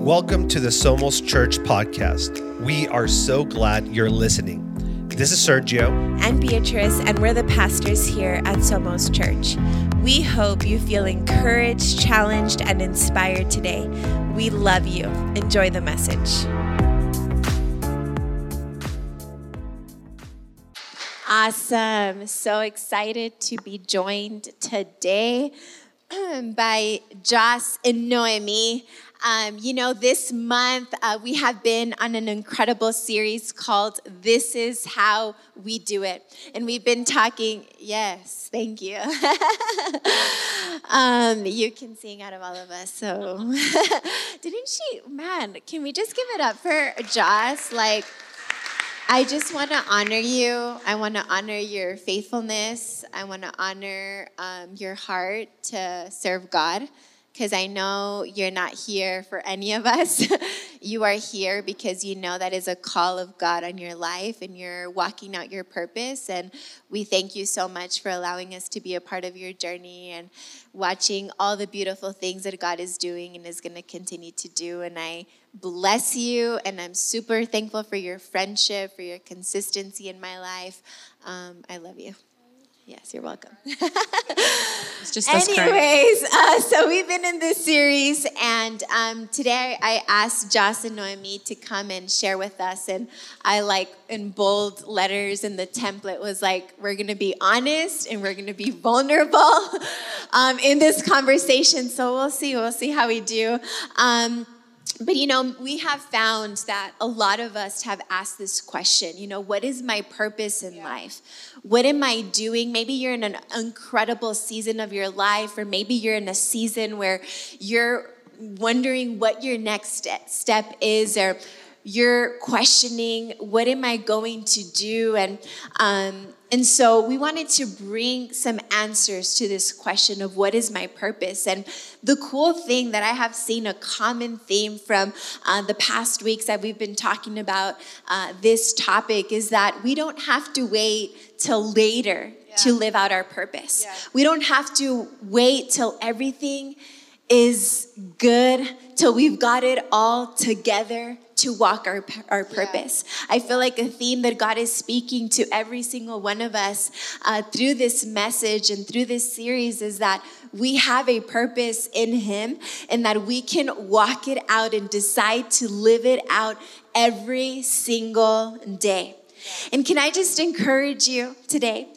Welcome to the Somos Church podcast. We are so glad you're listening. This is Sergio. and Beatrice, and we're the pastors here at Somos Church. We hope you feel encouraged, challenged, and inspired today. We love you. Enjoy the message. Awesome. So excited to be joined today by Joss and Noemi. Um, you know, this month uh, we have been on an incredible series called This Is How We Do It. And we've been talking, yes, thank you. um, you can sing out of all of us. So, didn't she? Man, can we just give it up for Joss? Like, I just want to honor you. I want to honor your faithfulness. I want to honor um, your heart to serve God because I know you're not here for any of us. you are here because you know that is a call of God on your life and you're walking out your purpose. And we thank you so much for allowing us to be a part of your journey and watching all the beautiful things that God is doing and is going to continue to do. And I bless you, and I'm super thankful for your friendship, for your consistency in my life. Um, I love you. Yes, you're welcome. It's just. Anyways, uh, so we've been in this series, and um, today I asked Joss and Noemi to come and share with us. And I like in bold letters, and the template was like, we're gonna be honest and we're gonna be vulnerable um, in this conversation. So we'll see, we'll see how we do. Um, but you know, we have found that a lot of us have asked this question, you know, what is my purpose in life? What am I doing? Maybe you're in an incredible season of your life, or maybe you're in a season where you're wondering what your next step is, or you're questioning, what am I going to do? And um, and so we wanted to bring some answers to this question of what is my purpose. And the cool thing that I have seen a common theme from uh, the past weeks that we've been talking about uh, this topic is that we don't have to wait till later to live out our purpose. We don't have to wait till everything is good, till we've got it all together to walk our, our purpose. I feel like a theme that God is speaking to every single one of us uh, through this message and through this series is that we have a purpose in Him and that we can walk it out and decide to live it out every single day. And can I just encourage you today?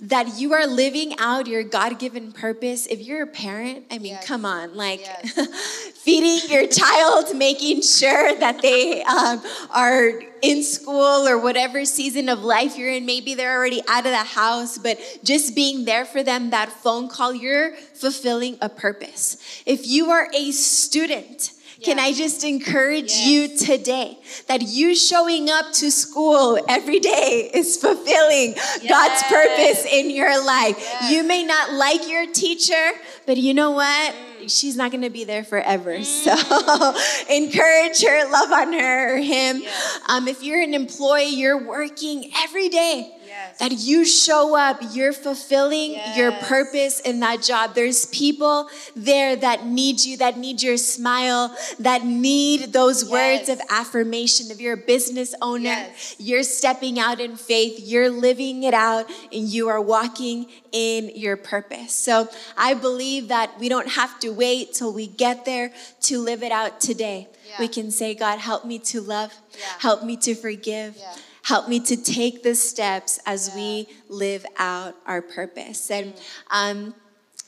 That you are living out your God given purpose. If you're a parent, I mean, come on, like feeding your child, making sure that they um, are in school or whatever season of life you're in. Maybe they're already out of the house, but just being there for them, that phone call, you're fulfilling a purpose. If you are a student, can I just encourage you today that you showing up to school every day is fulfilling God's purpose in your life? You may not like your teacher, but you know what? She's not going to be there forever. So encourage her, love on her or him. Um, if you're an employee, you're working every day. That you show up, you're fulfilling your purpose in that job. There's people there that need you, that need your smile, that need those words of affirmation. If you're a business owner, you're stepping out in faith, you're living it out, and you are walking in your purpose. So I believe that we don't have to wait till we get there to live it out today. We can say, God, help me to love, help me to forgive. Help me to take the steps as we live out our purpose. And, um,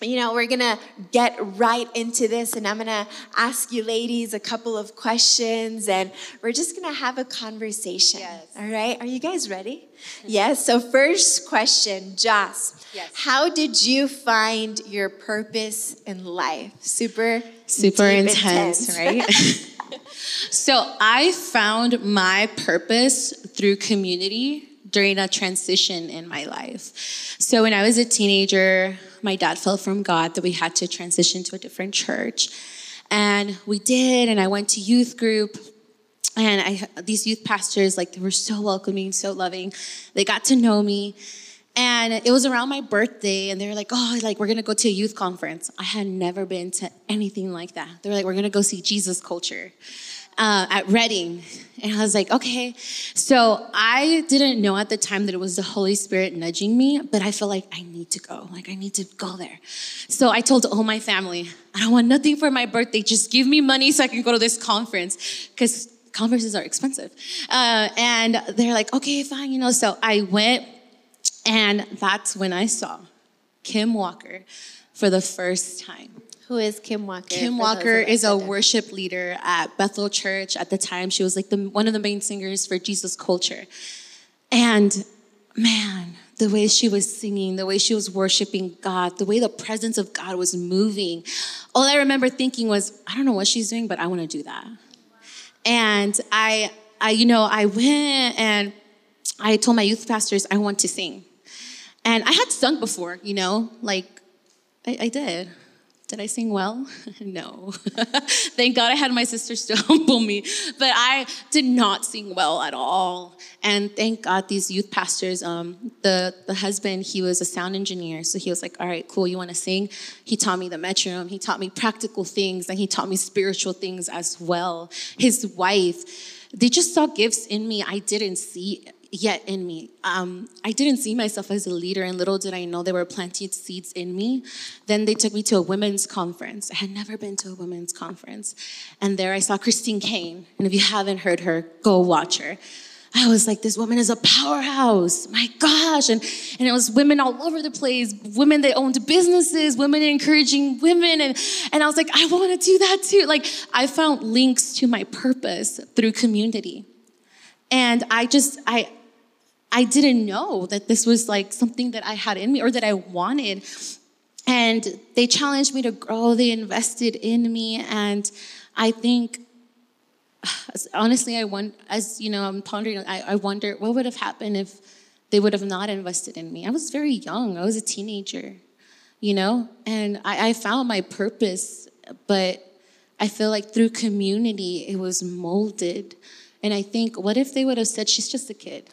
you know, we're gonna get right into this, and I'm gonna ask you ladies a couple of questions, and we're just gonna have a conversation. All right? Are you guys ready? Yes. So, first question, Joss. Yes. How did you find your purpose in life? Super, Super deep intense, right? so I found my purpose through community during a transition in my life. So when I was a teenager, my dad felt from God that we had to transition to a different church. And we did, and I went to youth group. And I, these youth pastors, like, they were so welcoming, so loving. They got to know me. And it was around my birthday, and they were like, oh, like, we're gonna go to a youth conference. I had never been to anything like that. They were like, we're gonna go see Jesus Culture uh, at Redding. And I was like, okay. So I didn't know at the time that it was the Holy Spirit nudging me, but I felt like I need to go. Like, I need to go there. So I told all my family, I don't want nothing for my birthday. Just give me money so I can go to this conference. Because conferences are expensive. Uh, and they're like, okay, fine, you know. So I went and that's when I saw Kim Walker for the first time. Who is Kim Walker? Kim Walker is a worship leader at Bethel Church. At the time, she was like the, one of the main singers for Jesus Culture. And man, the way she was singing, the way she was worshiping God, the way the presence of God was moving. All I remember thinking was, I don't know what she's doing, but I want to do that. And I, I, you know, I went and I told my youth pastors I want to sing. And I had sung before, you know, like I, I did. Did I sing well? no. Thank God I had my sisters to humble me. But I did not sing well at all. And thank God these youth pastors, um, the, the husband, he was a sound engineer. So he was like, all right, cool, you want to sing? He taught me the metronome. He taught me practical things and he taught me spiritual things as well. His wife, they just saw gifts in me I didn't see yet in me. Um, I didn't see myself as a leader, and little did I know they were planting seeds in me. Then they took me to a women's conference. I had never been to a women's conference. And there I saw Christine Caine. And if you haven't heard her, go watch her. I was like, this woman is a powerhouse. My gosh. And, and it was women all over the place, women that owned businesses, women encouraging women. And, and I was like, I want to do that too. Like, I found links to my purpose through community. And I just, I, I didn't know that this was like something that I had in me or that I wanted. And they challenged me to grow, they invested in me. And I think, honestly, I want, as you know, I'm pondering, I, I wonder what would have happened if they would have not invested in me. I was very young, I was a teenager, you know, and I, I found my purpose, but I feel like through community, it was molded. And I think, what if they would have said, she's just a kid?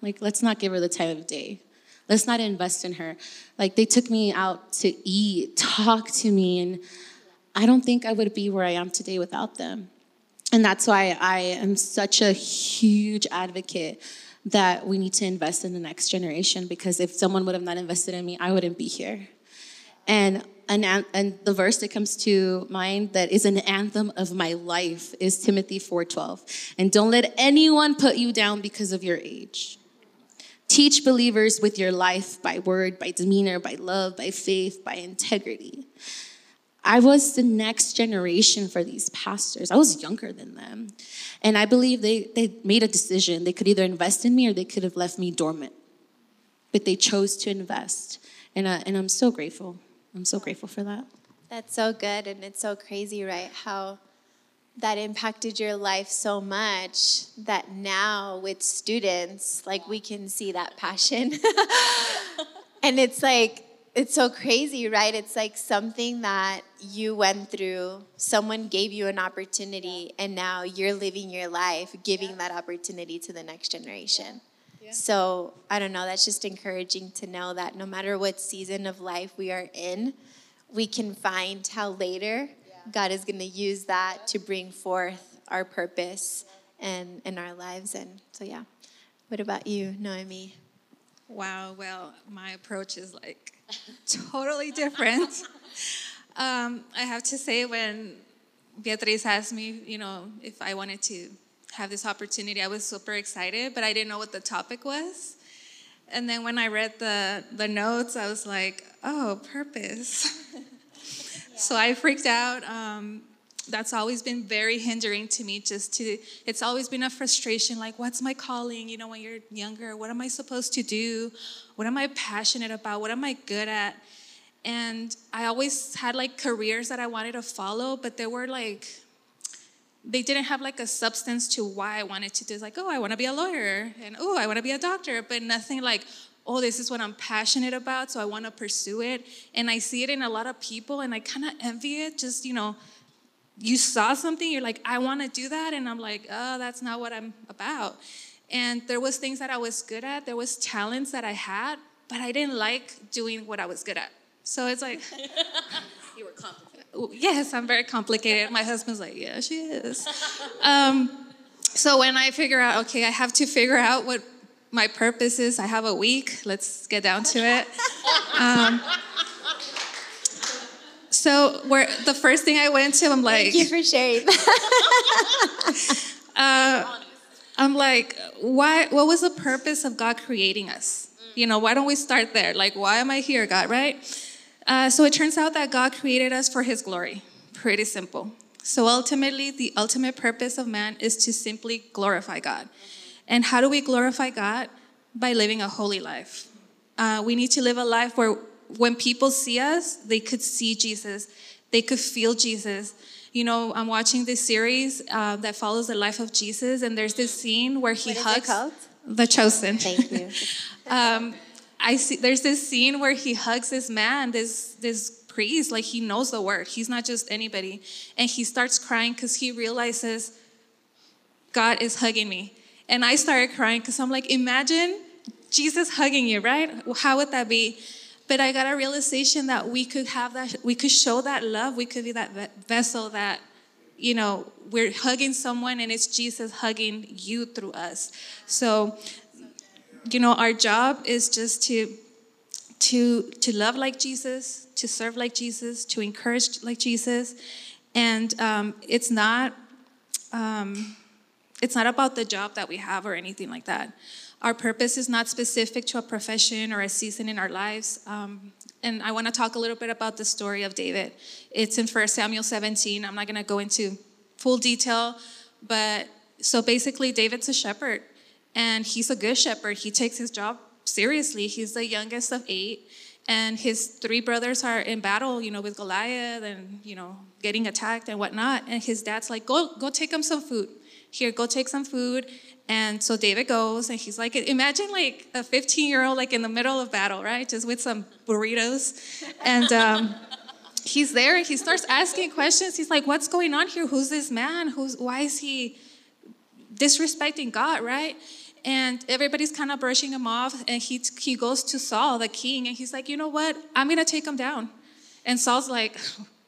Like, let's not give her the time of day. Let's not invest in her. Like, they took me out to eat, talk to me, and I don't think I would be where I am today without them. And that's why I am such a huge advocate that we need to invest in the next generation because if someone would have not invested in me, I wouldn't be here. And an, and the verse that comes to mind that is an anthem of my life is Timothy 4:12. And don't let anyone put you down because of your age. Teach believers with your life by word, by demeanor, by love, by faith, by integrity. I was the next generation for these pastors. I was younger than them. And I believe they, they made a decision. They could either invest in me or they could have left me dormant. But they chose to invest. And, uh, and I'm so grateful. I'm so grateful for that. That's so good. And it's so crazy, right? How that impacted your life so much that now with students, like we can see that passion. and it's like, it's so crazy, right? It's like something that you went through, someone gave you an opportunity, and now you're living your life giving yeah. that opportunity to the next generation. Yeah. So I don't know, that's just encouraging to know that no matter what season of life we are in, we can find how later God is going to use that to bring forth our purpose and in our lives. And so, yeah. What about you, Noemi? Wow. Well, my approach is like totally different. um, I have to say, when Beatriz asked me, you know, if I wanted to have this opportunity, I was super excited, but I didn't know what the topic was. And then when I read the the notes, I was like, oh, purpose. So I freaked out. Um, that's always been very hindering to me just to it's always been a frustration like what's my calling you know when you're younger what am i supposed to do what am i passionate about what am i good at and i always had like careers that i wanted to follow but they were like they didn't have like a substance to why i wanted to do it's like oh i want to be a lawyer and oh i want to be a doctor but nothing like oh, this is what I'm passionate about, so I want to pursue it. And I see it in a lot of people, and I kind of envy it. Just, you know, you saw something, you're like, I want to do that. And I'm like, oh, that's not what I'm about. And there was things that I was good at. There was talents that I had, but I didn't like doing what I was good at. So it's like, You were complicated. yes, I'm very complicated. My husband's like, yeah, she is. Um, so when I figure out, okay, I have to figure out what my purpose is. I have a week. Let's get down to it. Um, so where the first thing I went to, I'm like, Thank you for sharing. uh, I'm like, why? What was the purpose of God creating us? You know, why don't we start there? Like, why am I here, God? Right? Uh, so it turns out that God created us for His glory. Pretty simple. So ultimately, the ultimate purpose of man is to simply glorify God. And how do we glorify God? By living a holy life. Uh, we need to live a life where when people see us, they could see Jesus, they could feel Jesus. You know, I'm watching this series uh, that follows the life of Jesus, and there's this scene where he What hugs the chosen. Thank you. um, I see. There's this scene where he hugs this man, this this priest, like he knows the word. He's not just anybody, and he starts crying because he realizes God is hugging me, and I started crying because I'm like, imagine Jesus hugging you, right? How would that be? But I got a realization that we could have that, we could show that love, we could be that vessel that, you know, we're hugging someone and it's Jesus hugging you through us. So, you know, our job is just to to to love like Jesus, to serve like Jesus, to encourage like Jesus, and um, it's not um, it's not about the job that we have or anything like that. Our purpose is not specific to a profession or a season in our lives. Um, and I want to talk a little bit about the story of David. It's in 1 Samuel 17. I'm not going to go into full detail, but so basically, David's a shepherd, and he's a good shepherd. He takes his job seriously. He's the youngest of eight, and his three brothers are in battle, you know, with Goliath and, you know, getting attacked and whatnot. And his dad's like, go, go take him some food. Here, go take some food. And so David goes, and he's like, imagine like a 15 year old, like in the middle of battle, right? Just with some burritos. And um, he's there, and he starts asking questions. He's like, what's going on here? Who's this man? Who's, why is he disrespecting God, right? And everybody's kind of brushing him off, and he, he goes to Saul, the king, and he's like, you know what? I'm gonna take him down. And Saul's like,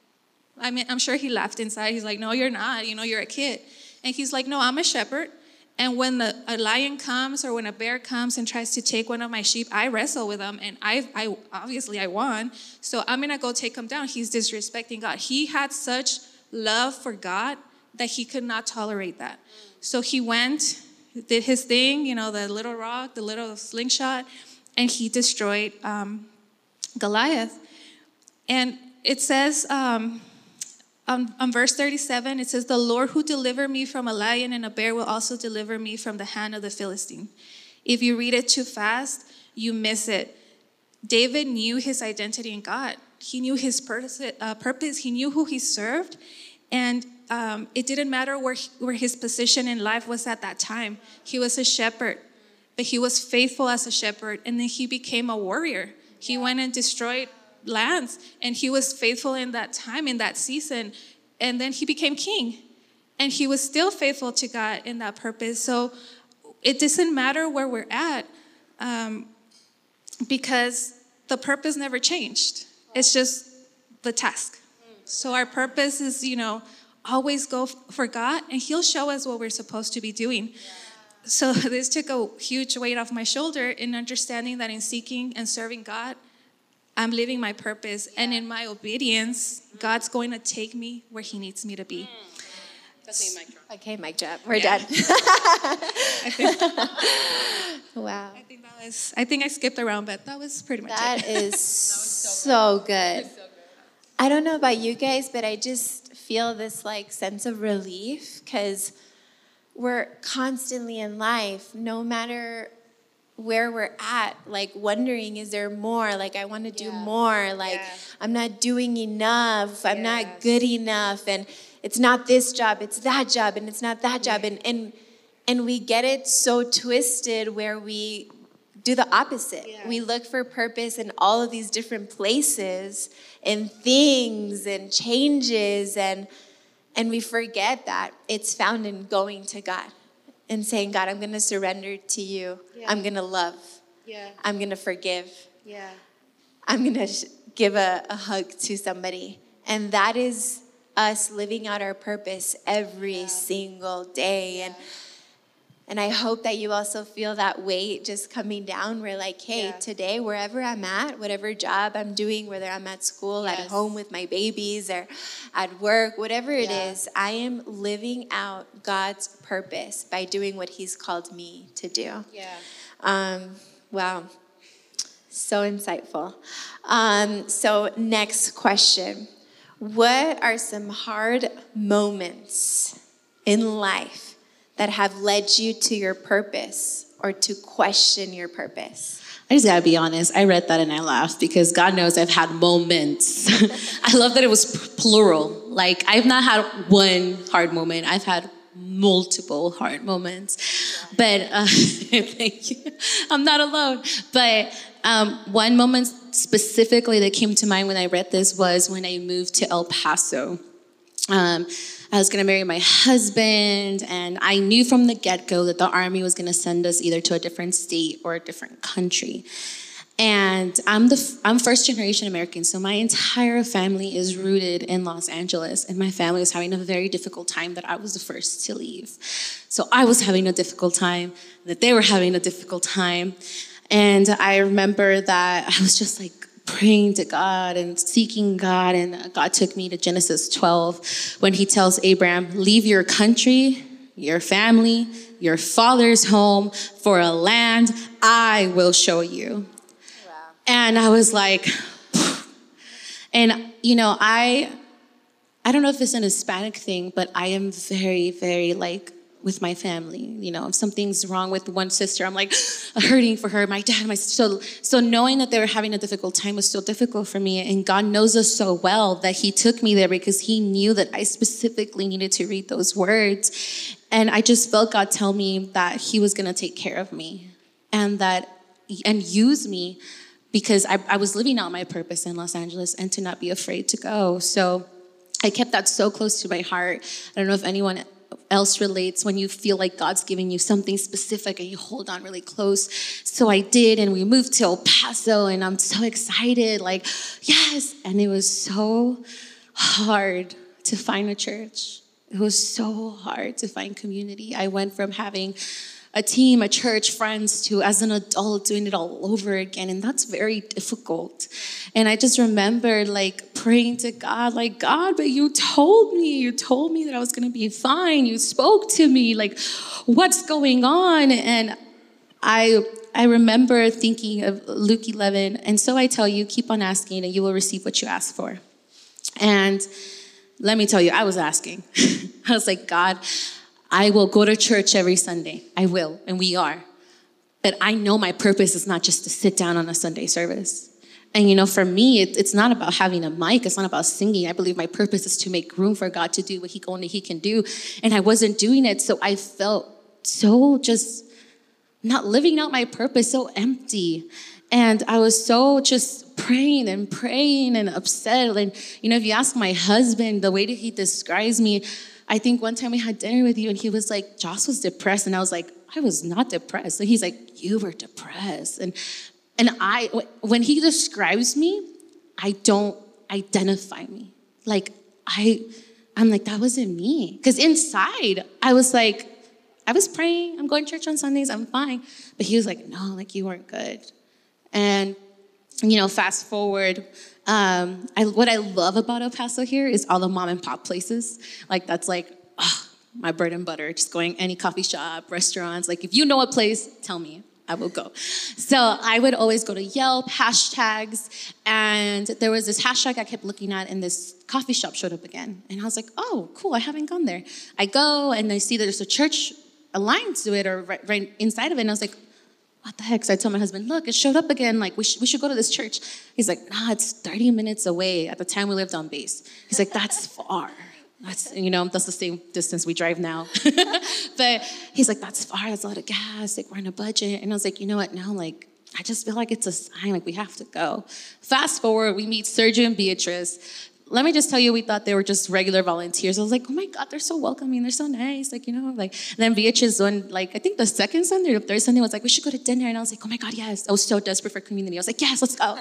I mean, I'm sure he laughed inside. He's like, no, you're not. You know, you're a kid. And he's like, no, I'm a shepherd. And when the, a lion comes or when a bear comes and tries to take one of my sheep, I wrestle with them, and I, I obviously I won. So I'm gonna go take him down. He's disrespecting God. He had such love for God that he could not tolerate that. So he went, did his thing, you know, the little rock, the little slingshot, and he destroyed um, Goliath. And it says um, on, on verse 37, it says, The Lord who delivered me from a lion and a bear will also deliver me from the hand of the Philistine. If you read it too fast, you miss it. David knew his identity in God. He knew his purpose, uh. He knew who he served. And um, it didn't matter where, he- where his position in life was at that time. He was a shepherd, but he was faithful as a shepherd. And then he became a warrior. He went and destroyed lands, and he was faithful in that time, in that season. And then he became king, and he was still faithful to God in that purpose. So it doesn't matter where we're at um, because the purpose never changed. It's just the task. So our purpose is, you know, always go for God, and He'll show us what we're supposed to be doing. So this took a huge weight off my shoulder in understanding that in seeking and serving God, I'm living my purpose, and in my obedience, God's going to take me where He needs me to be. That's me, mic drop. Okay, mic drop. We're Yeah. done. wow. I think that was. I think I skipped around, but that was pretty much That it. is so good. I don't know about you guys, but I just feel this like sense of relief because we're constantly in life, no matter where we're at, like wondering, is there more? Like, I want to do Yeah. more. Like, Yeah. I'm not doing enough. I'm Yes. not good enough. And it's not this job, it's that job, and it's not that job. And, and, and we get it so twisted where we do the opposite. Yeah. We look for purpose in all of these different places and things and changes and and we forget that it's found in going to God and saying, God, I'm going to surrender to you. I'm going to love. Yeah. I'm going to forgive. yeah. I'm gonna sh- give a, a hug to somebody, and that is us living out our purpose every single day. And and I hope that you also feel that weight just coming down. We're like, hey, today, wherever I'm at, whatever job I'm doing, whether I'm at school, at home with my babies, or at work, whatever it Yeah. is, I am living out God's purpose by doing what He's called me to do. Yeah. Um, wow, so insightful. Um, so, next question What are some hard moments in life that have led you to your purpose or to question your purpose? I just gotta be honest. I read that and I laughed because God knows I've had moments. I love that it was plural. Like, I've not had one hard moment, I've had multiple hard moments. But uh, thank you. I'm not alone. But um, one moment specifically that came to mind when I read this was when I moved to El Paso. Um, I was going to marry my husband, and I knew from the get go that the army was going to send us either to a different state or a different country. And I'm the I'm first generation American, so my entire family is rooted in Los Angeles, and my family was having a very difficult time that I was the first to leave. So I was having a difficult time, that they were having a difficult time, and I remember that I was just like praying to God and seeking God, and uh, God took me to Genesis 12 when He tells Abraham, "Leave your country, your family, your father's home for a land I will show you." And I was like, and you know, I I don't know if it's an Hispanic thing, but I am very, very like with my family. You know, if something's wrong with one sister, I'm like hurting for her. My dad, my so so knowing that they were having a difficult time was so difficult for me. And God knows us so well that He took me there because He knew that I specifically needed to read those words. And I just felt God tell me that He was gonna take care of me and that and use me because I, I was living out my purpose in Los Angeles and to not be afraid to go. So I kept that so close to my heart. I don't know if anyone else relates when you feel like God's giving you something specific and you hold on really close. So I did, and we moved to El Paso, and I'm so excited like, yes. And it was so hard to find a church. It was so hard to find community. I went from having a team, a church, friends to as an adult doing it all over again. And that's very difficult. And I just remember like praying to God, like, God, but you told me, you told me that I was gonna be fine. You spoke to me, like, what's going on? And I I remember thinking of Luke 11, and so I tell you, keep on asking, and you will receive what you ask for. And let me tell you, I was asking. I was like, God, I will go to church every Sunday. I will, and we are. But I know my purpose is not just to sit down on a Sunday service. And you know, for me, it, it's not about having a mic. It's not about singing. I believe my purpose is to make room for God to do what He only He can do. And I wasn't doing it, so I felt so just not living out my purpose, so empty. And I was so just praying and praying and upset. And, you know, if you ask my husband, the way that he describes me, I think one time we had dinner with you and he was like, Joss was depressed. And I was like, I was not depressed. And he's like, You were depressed. And, and I, when he describes me, I don't identify me. Like, I, I'm like, that wasn't me. Because inside, I was like, I was praying, I'm going to church on Sundays, I'm fine. But he was like, no, like you weren't good. And, you know, fast forward, um, I, what I love about El Paso here is all the mom and pop places. Like, that's like, ah, my bread and butter, just going any coffee shop, restaurants. Like, if you know a place, tell me. I will go. So I would always go to Yelp, hashtags, and there was this hashtag I kept looking at, and this coffee shop showed up again. And I was like, oh, cool, I haven't gone there. I go and I see that there's a church aligned to it or right, right inside of it, and I was like, what the heck? So I told my husband, look, it showed up again. Like, we, sh- we should go to this church. He's like, nah, it's 30 minutes away. At the time we lived on base. He's like, that's far. That's, you know, that's the same distance we drive now. but he's like, that's far. That's a lot of gas. Like, we're on a budget. And I was like, you know what? Now, like, I just feel like it's a sign. Like, we have to go. Fast forward, we meet Sergio and Beatrice. Let me just tell you, we thought they were just regular volunteers. I was like, oh my God, they're so welcoming. They're so nice. Like, you know, like, then Beatrice one, like, I think the second Sunday or third Sunday was like, we should go to dinner. And I was like, oh my God, yes. I was so desperate for community. I was like, yes, let's go.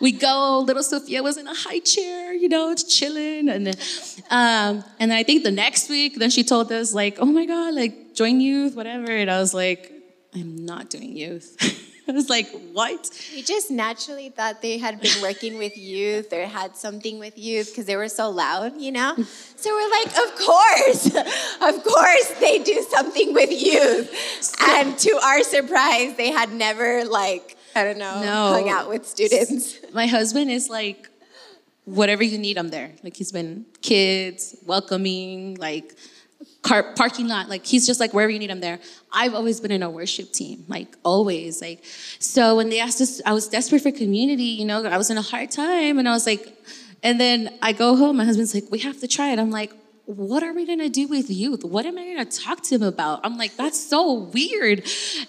we go. Little Sophia was in a high chair, you know, chilling. And um, and then I think the next week, then she told us like, oh my God, like join youth, whatever. And I was like, I'm not doing youth. I was like, what? We just naturally thought they had been working with youth or had something with youth because they were so loud, you know? So we're like, of course, of course they do something with youth. And to our surprise, they had never, like, I don't know, No. hung out with students. My husband is like, whatever you need, I'm there. Like he's been kids, welcoming, like car, parking lot. Like he's just like wherever you need, I'm there. I've always been in a worship team, like always. Like so when they asked us, I was desperate for community. You know, I was in a hard time, and I was like, and then I go home. My husband's like, we have to try it. I'm like. What are we gonna do with youth? What am I gonna talk to him about? I'm like, that's so weird.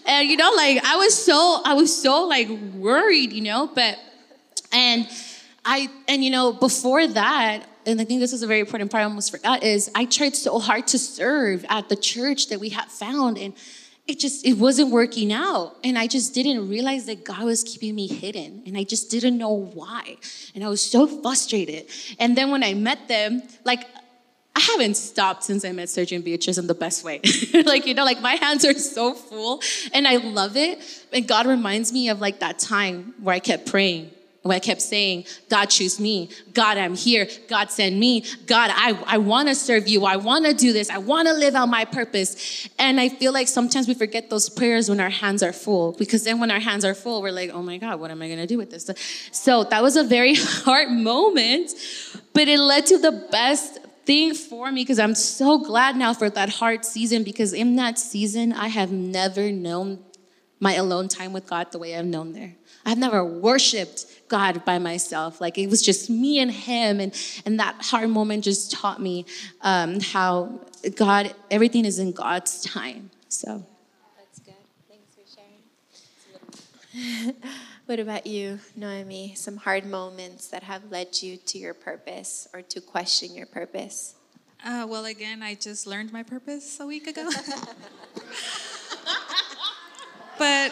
And you know, like I was so, I was so like worried, you know, but and I and you know before that, and I think this is a very important part I almost forgot is I tried so hard to serve at the church that we had found and it just it wasn't working out and I just didn't realize that God was keeping me hidden and I just didn't know why and I was so frustrated and then when I met them like I haven't stopped since I met Sergio and Beatrice in the best way. like, you know, like my hands are so full and I love it. And God reminds me of like that time where I kept praying, I kept saying, God, choose me. God, I'm here. God, send me. God, I, I want to serve you. I want to do this. I want to live out my purpose. And I feel like sometimes we forget those prayers when our hands are full, because then when our hands are full, we're like, oh my God, what am I going to do with this? So that was a very hard moment, but it led to the best thing for me because I'm so glad now for that hard season because in that season, I have never known my alone time with God the way I've known there. I've never worshiped God by myself. Like it was just me and Him, and and that hard moment just taught me um, how God, everything is in God's time. So That's good. Thanks for sharing. what about you, Noemi? Some hard moments that have led you to your purpose or to question your purpose? Uh, well, again, I just learned my purpose a week ago. but,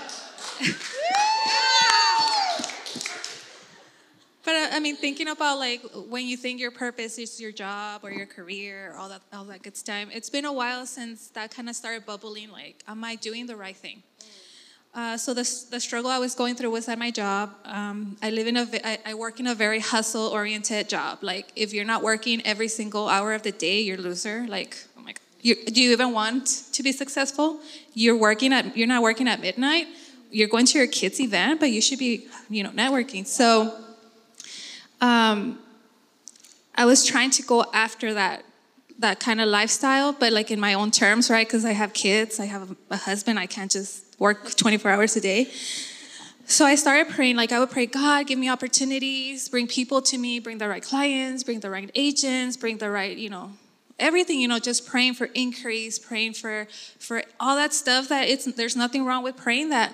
but uh, I mean, thinking about like when you think your purpose is your job or your career, all that, all that good stuff. It's been a while since that kind of started bubbling. Like, am I doing the right thing? Uh, so the, the struggle I was going through was at my job. Um, I live in a, I, I work in a very hustle-oriented job. Like if you're not working every single hour of the day, you're a loser. Like oh my god, you, do you even want to be successful? You're working at, you're not working at midnight. You're going to your kid's event, but you should be, you know, networking. So, um, I was trying to go after that that kind of lifestyle, but like in my own terms, right? Because I have kids, I have a husband, I can't just work 24 hours a day. So I started praying, like I would pray, God, give me opportunities, bring people to me, bring the right clients, bring the right agents, bring the right, you know, everything, you know, just praying for increase, praying for for all that stuff that it's there's nothing wrong with praying that,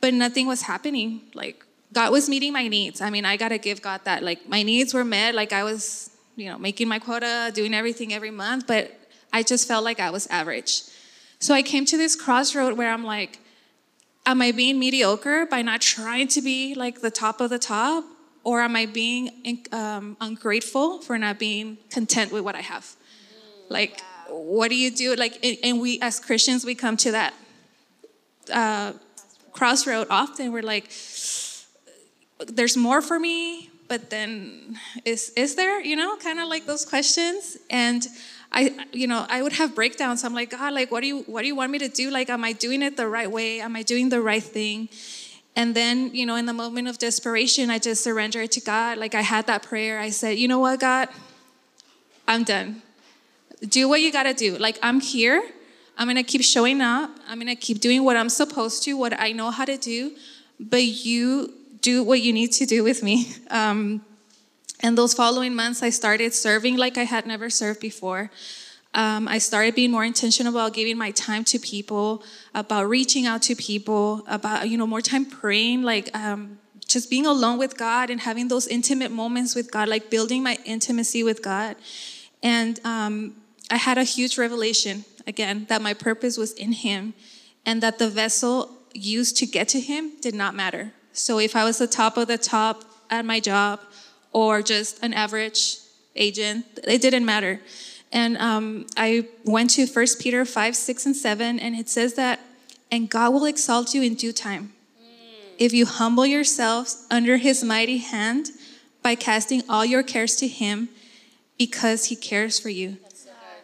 but nothing was happening. Like God was meeting my needs. I mean, I gotta give God that. Like my needs were met, like I was, you know, making my quota, doing everything every month, but I just felt like I was average. So I came to this crossroad where I'm like, am I being mediocre by not trying to be like the top of the top? Or am I being um, ungrateful for not being content with what I have? Like, what do you do? Like, and- and we as Christians, we come to that uh, crossroad often. We're like, there's more for me, but then is is there? You know, kind of like those questions. And I, you know, I would have breakdowns. I'm like, God, like, what do you what do you want me to do? Like, am I doing it the right way? Am I doing the right thing? And then, you know, in the moment of desperation, I just surrendered to God. Like I had that prayer. I said, you know what, God, I'm done. Do what you gotta do. Like I'm here. I'm gonna keep showing up. I'm gonna keep doing what I'm supposed to, what I know how to do. But you do what you need to do with me. Um, and those following months, I started serving like I had never served before. Um, I started being more intentional about giving my time to people, about reaching out to people, about you know more time praying, like um, just being alone with God and having those intimate moments with God, like building my intimacy with God. And um, I had a huge revelation again that my purpose was in Him and that the vessel used to get to Him did not matter. So if I was the top of the top at my job or just an average agent, it didn't matter. And um, I went to 1 Peter 5, 6, and 7, and it says that, and God will exalt you in due time. If you humble yourselves under his mighty hand by casting all your cares to him because he cares for you.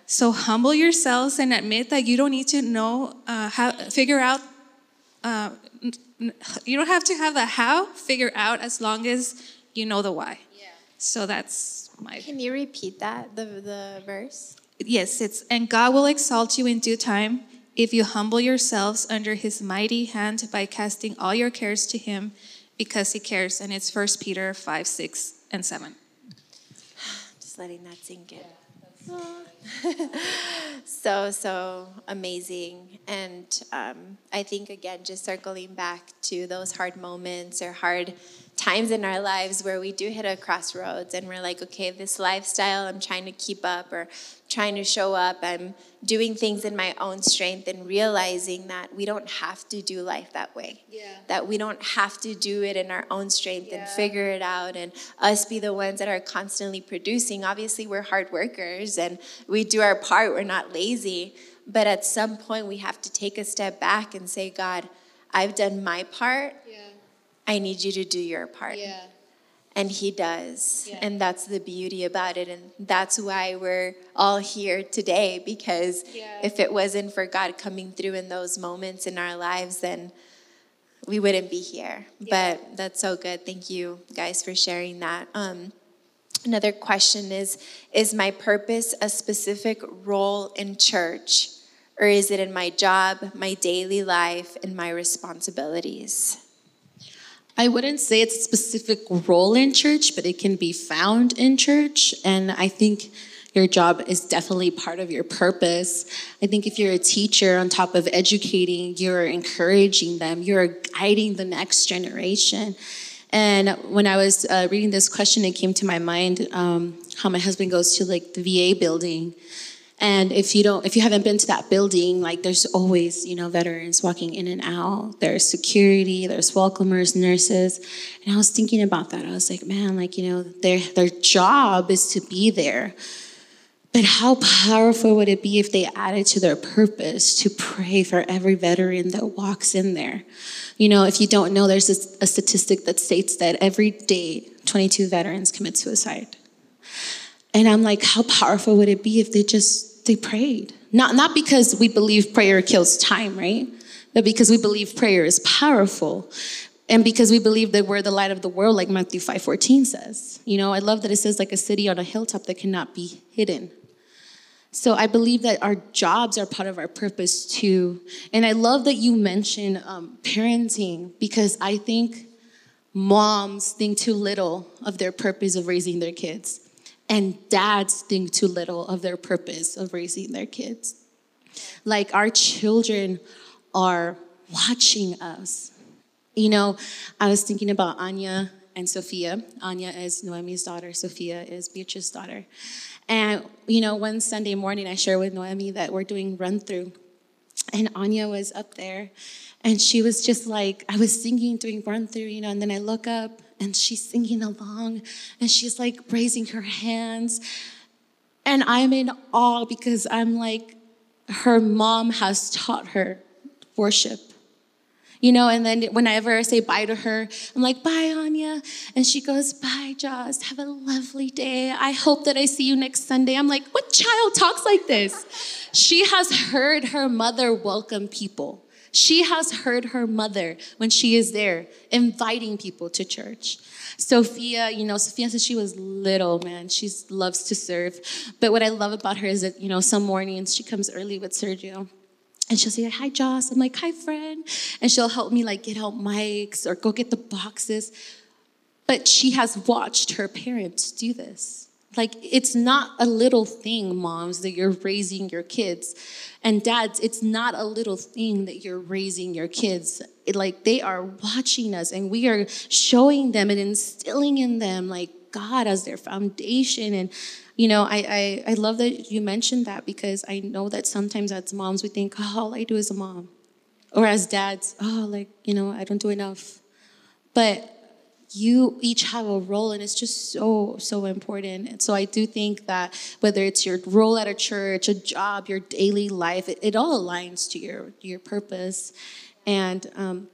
So humble yourselves and admit that you don't need to know uh, how, figure out, uh, you don't have to have the how figure out as long as you know the why. Yeah. So that's my. Can you repeat that, the, the verse? Yes, it's, and God will exalt you in due time if you humble yourselves under his mighty hand by casting all your cares to him because he cares. And it's First Peter 5, 6, and 7. Just letting that sink in. so so amazing. And um, i think again just circling back to those hard moments or hard times in our lives where we do hit a crossroads and we're like okay this lifestyle i'm trying to keep up or trying to show up. I'm doing things in my own strength and realizing that we don't have to do life that way. Yeah. that we don't have to do it in our own strength yeah. and figure it out and us be the ones that are constantly producing. Obviously we're hard workers and we do our part we're not lazy but at some point we have to take a step back and say god i've done my part. Yeah I need you to do your part. Yeah. And he does. Yeah. And that's the beauty about it. And that's why we're all here today because yeah. if it wasn't for God coming through in those moments in our lives, then we wouldn't be here. Yeah. But that's so good. Thank you guys for sharing that. Um, another question is Is my purpose a specific role in church? Or is it in my job, my daily life, and my responsibilities? I wouldn't say it's a specific role in church, but it can be found in church. And I think your job is definitely part of your purpose. I think if you're a teacher, on top of educating, you're encouraging them, you're guiding the next generation. And when I was uh, reading this question, it came to my mind um, how my husband goes to like the VA building and if you don't, if you haven't been to that building, like there's always, you know, veterans walking in and out. There's security, there's welcomers, nurses. And I was thinking about that. I was like, man, like, you know, their their job is to be there. But how powerful would it be if they added to their purpose to pray for every veteran that walks in there? You know, if you don't know, there's a, a statistic that states that every day 22 veterans commit suicide. And I'm like, how powerful would it be if they just they prayed? Not not because we believe prayer kills time, right? But because we believe prayer is powerful. And because we believe that we're the light of the world, like Matthew 5:14 says. You know, I love that it says like a city on a hilltop that cannot be hidden. So I believe that our jobs are part of our purpose too. And I love that you mentioned um, parenting because I think moms think too little of their purpose of raising their kids and dads think too little of their purpose of raising their kids. Like our children are watching us. You know, I was thinking about Anya and Sophia. Anya is Noemi's daughter, Sophia is Beatrice's daughter. And, you know, one Sunday morning I shared with Noemi that we're doing run through. And Anya was up there and she was just like, I was singing, doing run through, you know, and then I look up and she's singing along and she's like raising her hands. And I'm in awe because I'm like, her mom has taught her worship. You know, and then whenever I say bye to her, I'm like, bye, Anya. And she goes, bye, Joss. Have a lovely day. I hope that I see you next Sunday. I'm like, what child talks like this? She has heard her mother welcome people. She has heard her mother when she is there inviting people to church. Sophia, you know, Sophia since she was little, man, she loves to serve. But what I love about her is that, you know, some mornings she comes early with Sergio. And she'll say, Hi, Joss. I'm like, Hi, friend. And she'll help me like get out mics or go get the boxes. But she has watched her parents do this Like, it's not a little thing, moms, that you're raising your kids. And dads, it's not a little thing that you're raising your kids. It, like, they are watching us and we are showing them and instilling in them, like, God as their foundation. And, you know, I, I, I love that you mentioned that because I know that sometimes as moms, we think, oh, all I do is a mom. Or as dads, oh, like, you know, I don't do enough. But you each have a role and it's just so so important. And so i do think that whether it's your role at a church a job your daily life it, it all aligns to your your purpose. And um,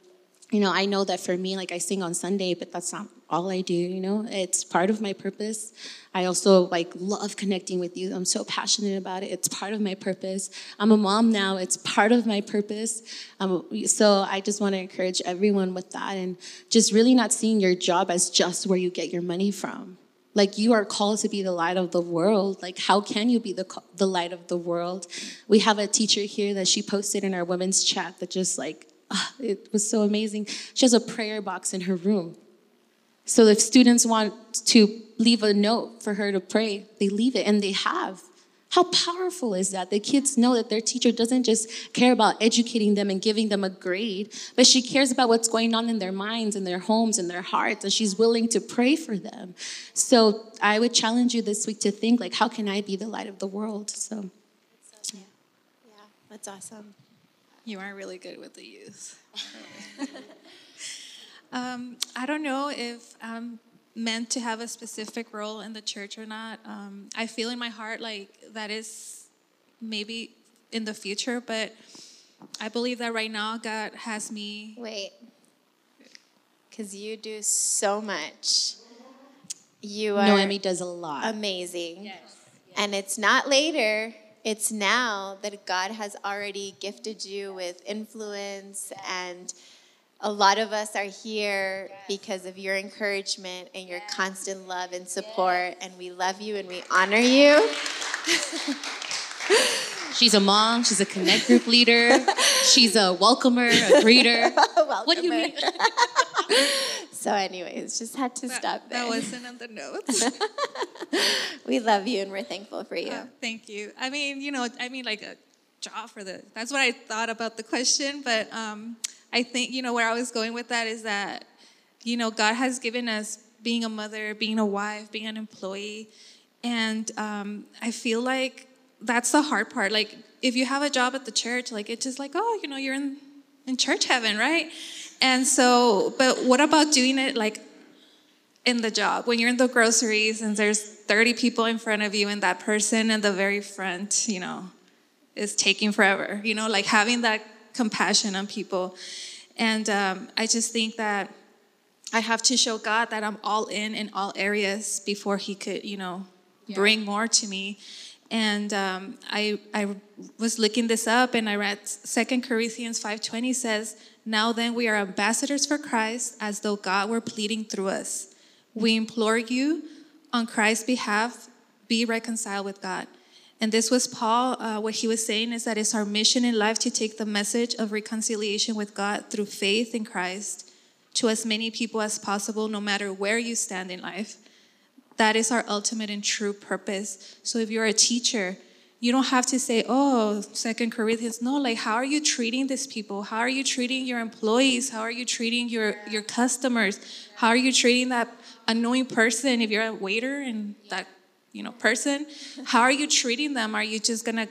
you know i know that for me like i sing on sunday but that's not all I do, you know? It's part of my purpose. I also like love connecting with you. I'm so passionate about it. It's part of my purpose. I'm a mom now. It's part of my purpose. Um, so I just want to encourage everyone with that and just really not seeing your job as just where you get your money from. Like you are called to be the light of the world. Like how can you be the the light of the world? We have a teacher here that she posted in our women's chat that just like ah, it was so amazing. She has a prayer box in her room so if students want to leave a note for her to pray, they leave it, and they have. How powerful is that? The kids know that their teacher doesn't just care about educating them and giving them a grade, but she cares about what's going on in their minds and their homes and their hearts, and she's willing to pray for them. So I would challenge you this week to think like, how can I be the light of the world? So, yeah, that's awesome. You are really good with the youth. Um, I don't know if I'm meant to have a specific role in the church or not. Um, I feel in my heart like that is maybe in the future, but I believe that right now God has me. Wait, because you do so much. You are Noemi does a lot. Amazing. Yes. yes. And it's not later. It's now that God has already gifted you with influence and a lot of us are here because of your encouragement and your constant love and support, and we love you and we honor you. She's a mom, she's a connect group leader, she's a welcomer, a greeter. welcomer. What do you mean? so, anyways, just had to that, stop there. That wasn't on the notes. we love you and we're thankful for you. Uh, thank you. I mean, you know, I mean, like a job for the, that's what I thought about the question, but um, I think, you know, where I was going with that is that, you know, God has given us being a mother, being a wife, being an employee. And um, I feel like that's the hard part. Like, if you have a job at the church, like, it's just like, oh, you know, you're in, in church heaven, right? And so, but what about doing it like in the job when you're in the groceries and there's 30 people in front of you and that person in the very front, you know, is taking forever, you know, like having that compassion on people. And um, I just think that I have to show God that I'm all in in all areas before He could, you know, yeah. bring more to me. And um, I, I was looking this up and I read Second Corinthians 5.20 says, Now then we are ambassadors for Christ as though God were pleading through us. We implore you on Christ's behalf, be reconciled with God. And this was Paul, uh, what he was saying is that it's our mission in life to take the message of reconciliation with God through faith in Christ to as many people as possible, no matter where you stand in life. That is our ultimate and true purpose. So if you're a teacher, you don't have to say, oh, Second Corinthians. No, like how are you treating these people? How are you treating your employees? How are you treating your, your customers? How are you treating that annoying person if you're a waiter and that you know person how are you treating them are you just going to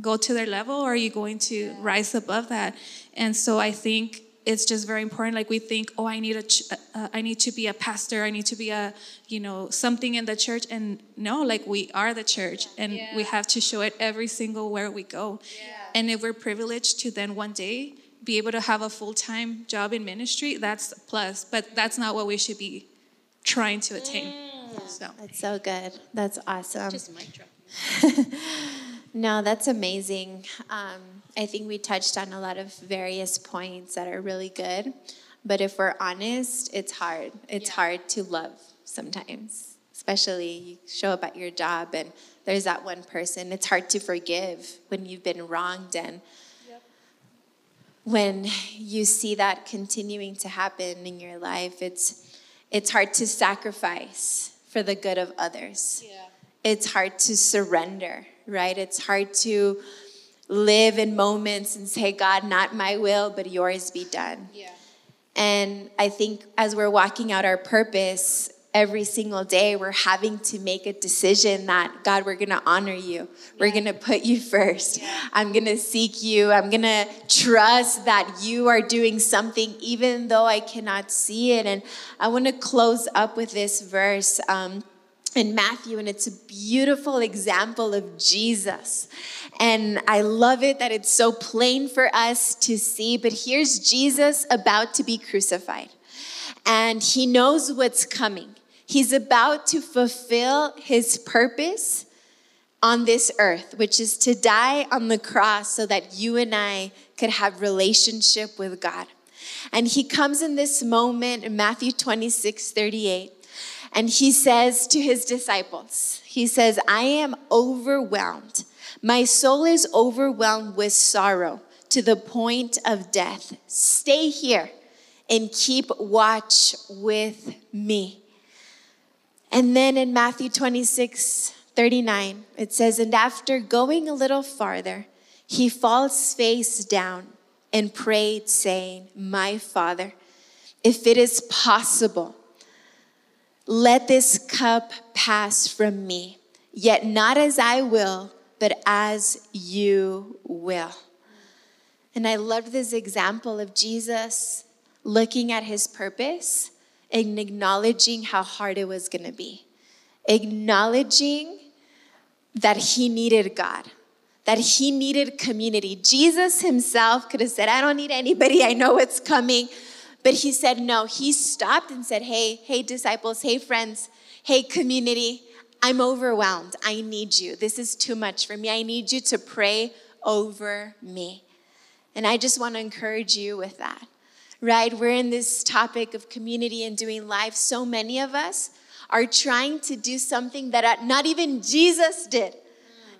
go to their level or are you going to rise above that and so i think it's just very important like we think oh i need a uh, i need to be a pastor i need to be a you know something in the church and no like we are the church and yeah. we have to show it every single where we go yeah. and if we're privileged to then one day be able to have a full-time job in ministry that's a plus but that's not what we should be trying to attain mm. So that's so good. That's awesome. Just mic drop. no, that's amazing. Um, I think we touched on a lot of various points that are really good. But if we're honest, it's hard. It's yeah. hard to love sometimes, especially you show up at your job and there's that one person. It's hard to forgive when you've been wronged and when you see that continuing to happen in your life, it's it's hard to sacrifice for the good of others. Yeah. it's hard to surrender, right? It's hard to live in moments and say, God, not my will, but yours be done. Yeah. And I think as we're walking out our purpose, every single day we're having to make a decision that God, we're gonna honor you. We're gonna put you first. I'm gonna seek you. I'm gonna trust that you are doing something even though I cannot see it. And I wanna close up with this verse. Um, in Matthew, and it's a beautiful example of Jesus. And I love it that it's so plain for us to see. But here's Jesus about to be crucified, and he knows what's coming. He's about to fulfill his purpose on this earth, which is to die on the cross so that you and I could have relationship with God. And he comes in this moment in Matthew 26, 38, and he says to his disciples, he says, I am overwhelmed. My soul is overwhelmed with sorrow to the point of death. Stay here and keep watch with me. And then in Matthew 26, 39, it says, And after going a little farther, he falls face down and prayed, saying, My Father, if it is possible, let this cup pass from me, yet not as I will, but as you will. And I love this example of Jesus looking at his purpose and acknowledging how hard it was going to be, acknowledging that he needed God, that he needed community. Jesus himself could have said, I don't need anybody, I know what's coming. But he said, No, he stopped and said, Hey, hey, disciples, hey, friends, hey, community, I'm overwhelmed. I need you. This is too much for me. I need you to pray over me. And I just want to encourage you with that right? We're in this topic of community and doing life. So many of us are trying to do something that uh, not even Jesus did.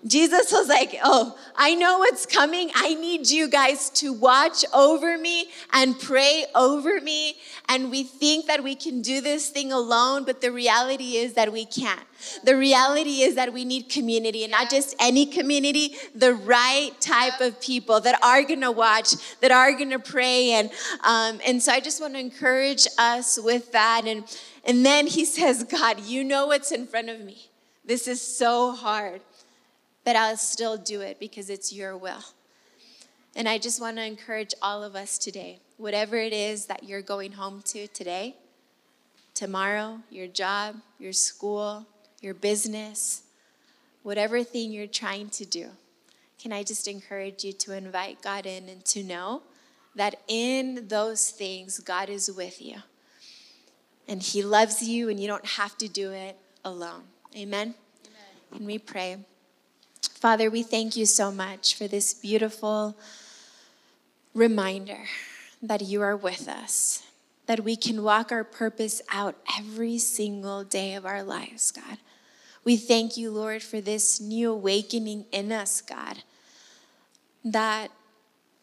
Jesus was like, Oh, I know what's coming. I need you guys to watch over me and pray over me. And we think that we can do this thing alone, but the reality is that we can't. The reality is that we need community and not just any community, the right type of people that are gonna watch, that are gonna pray. And, um, and so I just wanna encourage us with that. And, and then he says, God, you know what's in front of me. This is so hard but I'll still do it because it's your will. And I just want to encourage all of us today, whatever it is that you're going home to today, tomorrow, your job, your school, your business, whatever thing you're trying to do, can I just encourage you to invite God in and to know that in those things, God is with you. And He loves you, and you don't have to do it alone. Amen? Amen. And we pray. Father, we thank you so much for this beautiful reminder that you are with us, that we can walk our purpose out every single day of our lives, God. We thank you, Lord, for this new awakening in us, God, that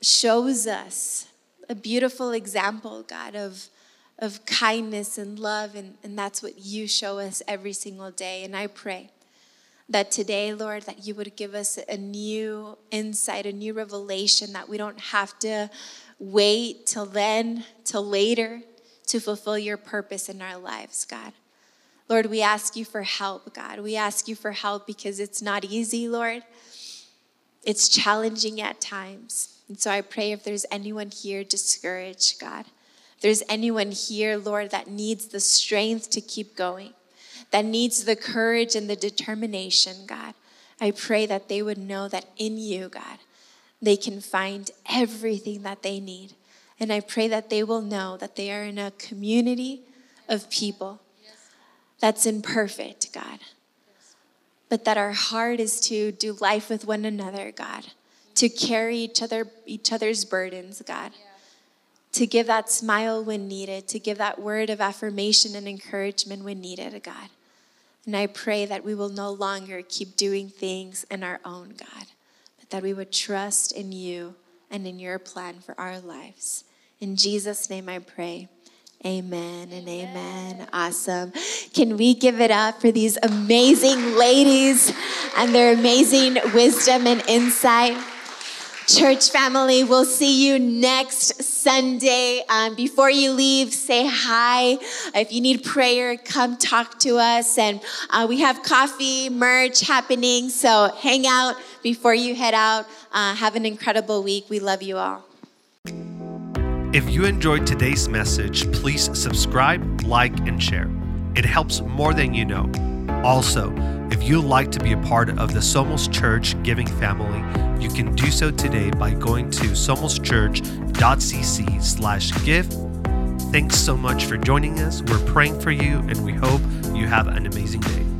shows us a beautiful example, God, of, of kindness and love, and, and that's what you show us every single day. And I pray that today, Lord, that you would give us a new insight, a new revelation, that we don't have to wait till then, till later to fulfill your purpose in our lives, God. Lord, we ask you for help, God. We ask you for help because it's not easy, Lord. It's challenging at times. And so I pray if there's anyone here discouraged, God, if there's anyone here, Lord, that needs the strength to keep going that needs the courage and the determination, God. I pray that they would know that in you, God, they can find everything that they need. And I pray that they will know that they are in a community of people that's imperfect, God. But that our heart is to do life with one another, God, to carry each other each other's burdens, God. To give that smile when needed, to give that word of affirmation and encouragement when needed, God. And I pray that we will no longer keep doing things in our own, God, but that we would trust in you and in your plan for our lives. In Jesus' name I pray. Amen and amen. Awesome. Can we give it up for these amazing ladies and their amazing wisdom and insight? Church family, we'll see you next Sunday. Um, before you leave, say hi. If you need prayer, come talk to us. And uh, we have coffee, merch happening. So hang out before you head out. Uh, have an incredible week. We love you all. If you enjoyed today's message, please subscribe, like, and share. It helps more than you know. Also, if you'd like to be a part of the Somos Church giving family, you can do so today by going to somoschurch.cc slash give. Thanks so much for joining us. We're praying for you and we hope you have an amazing day.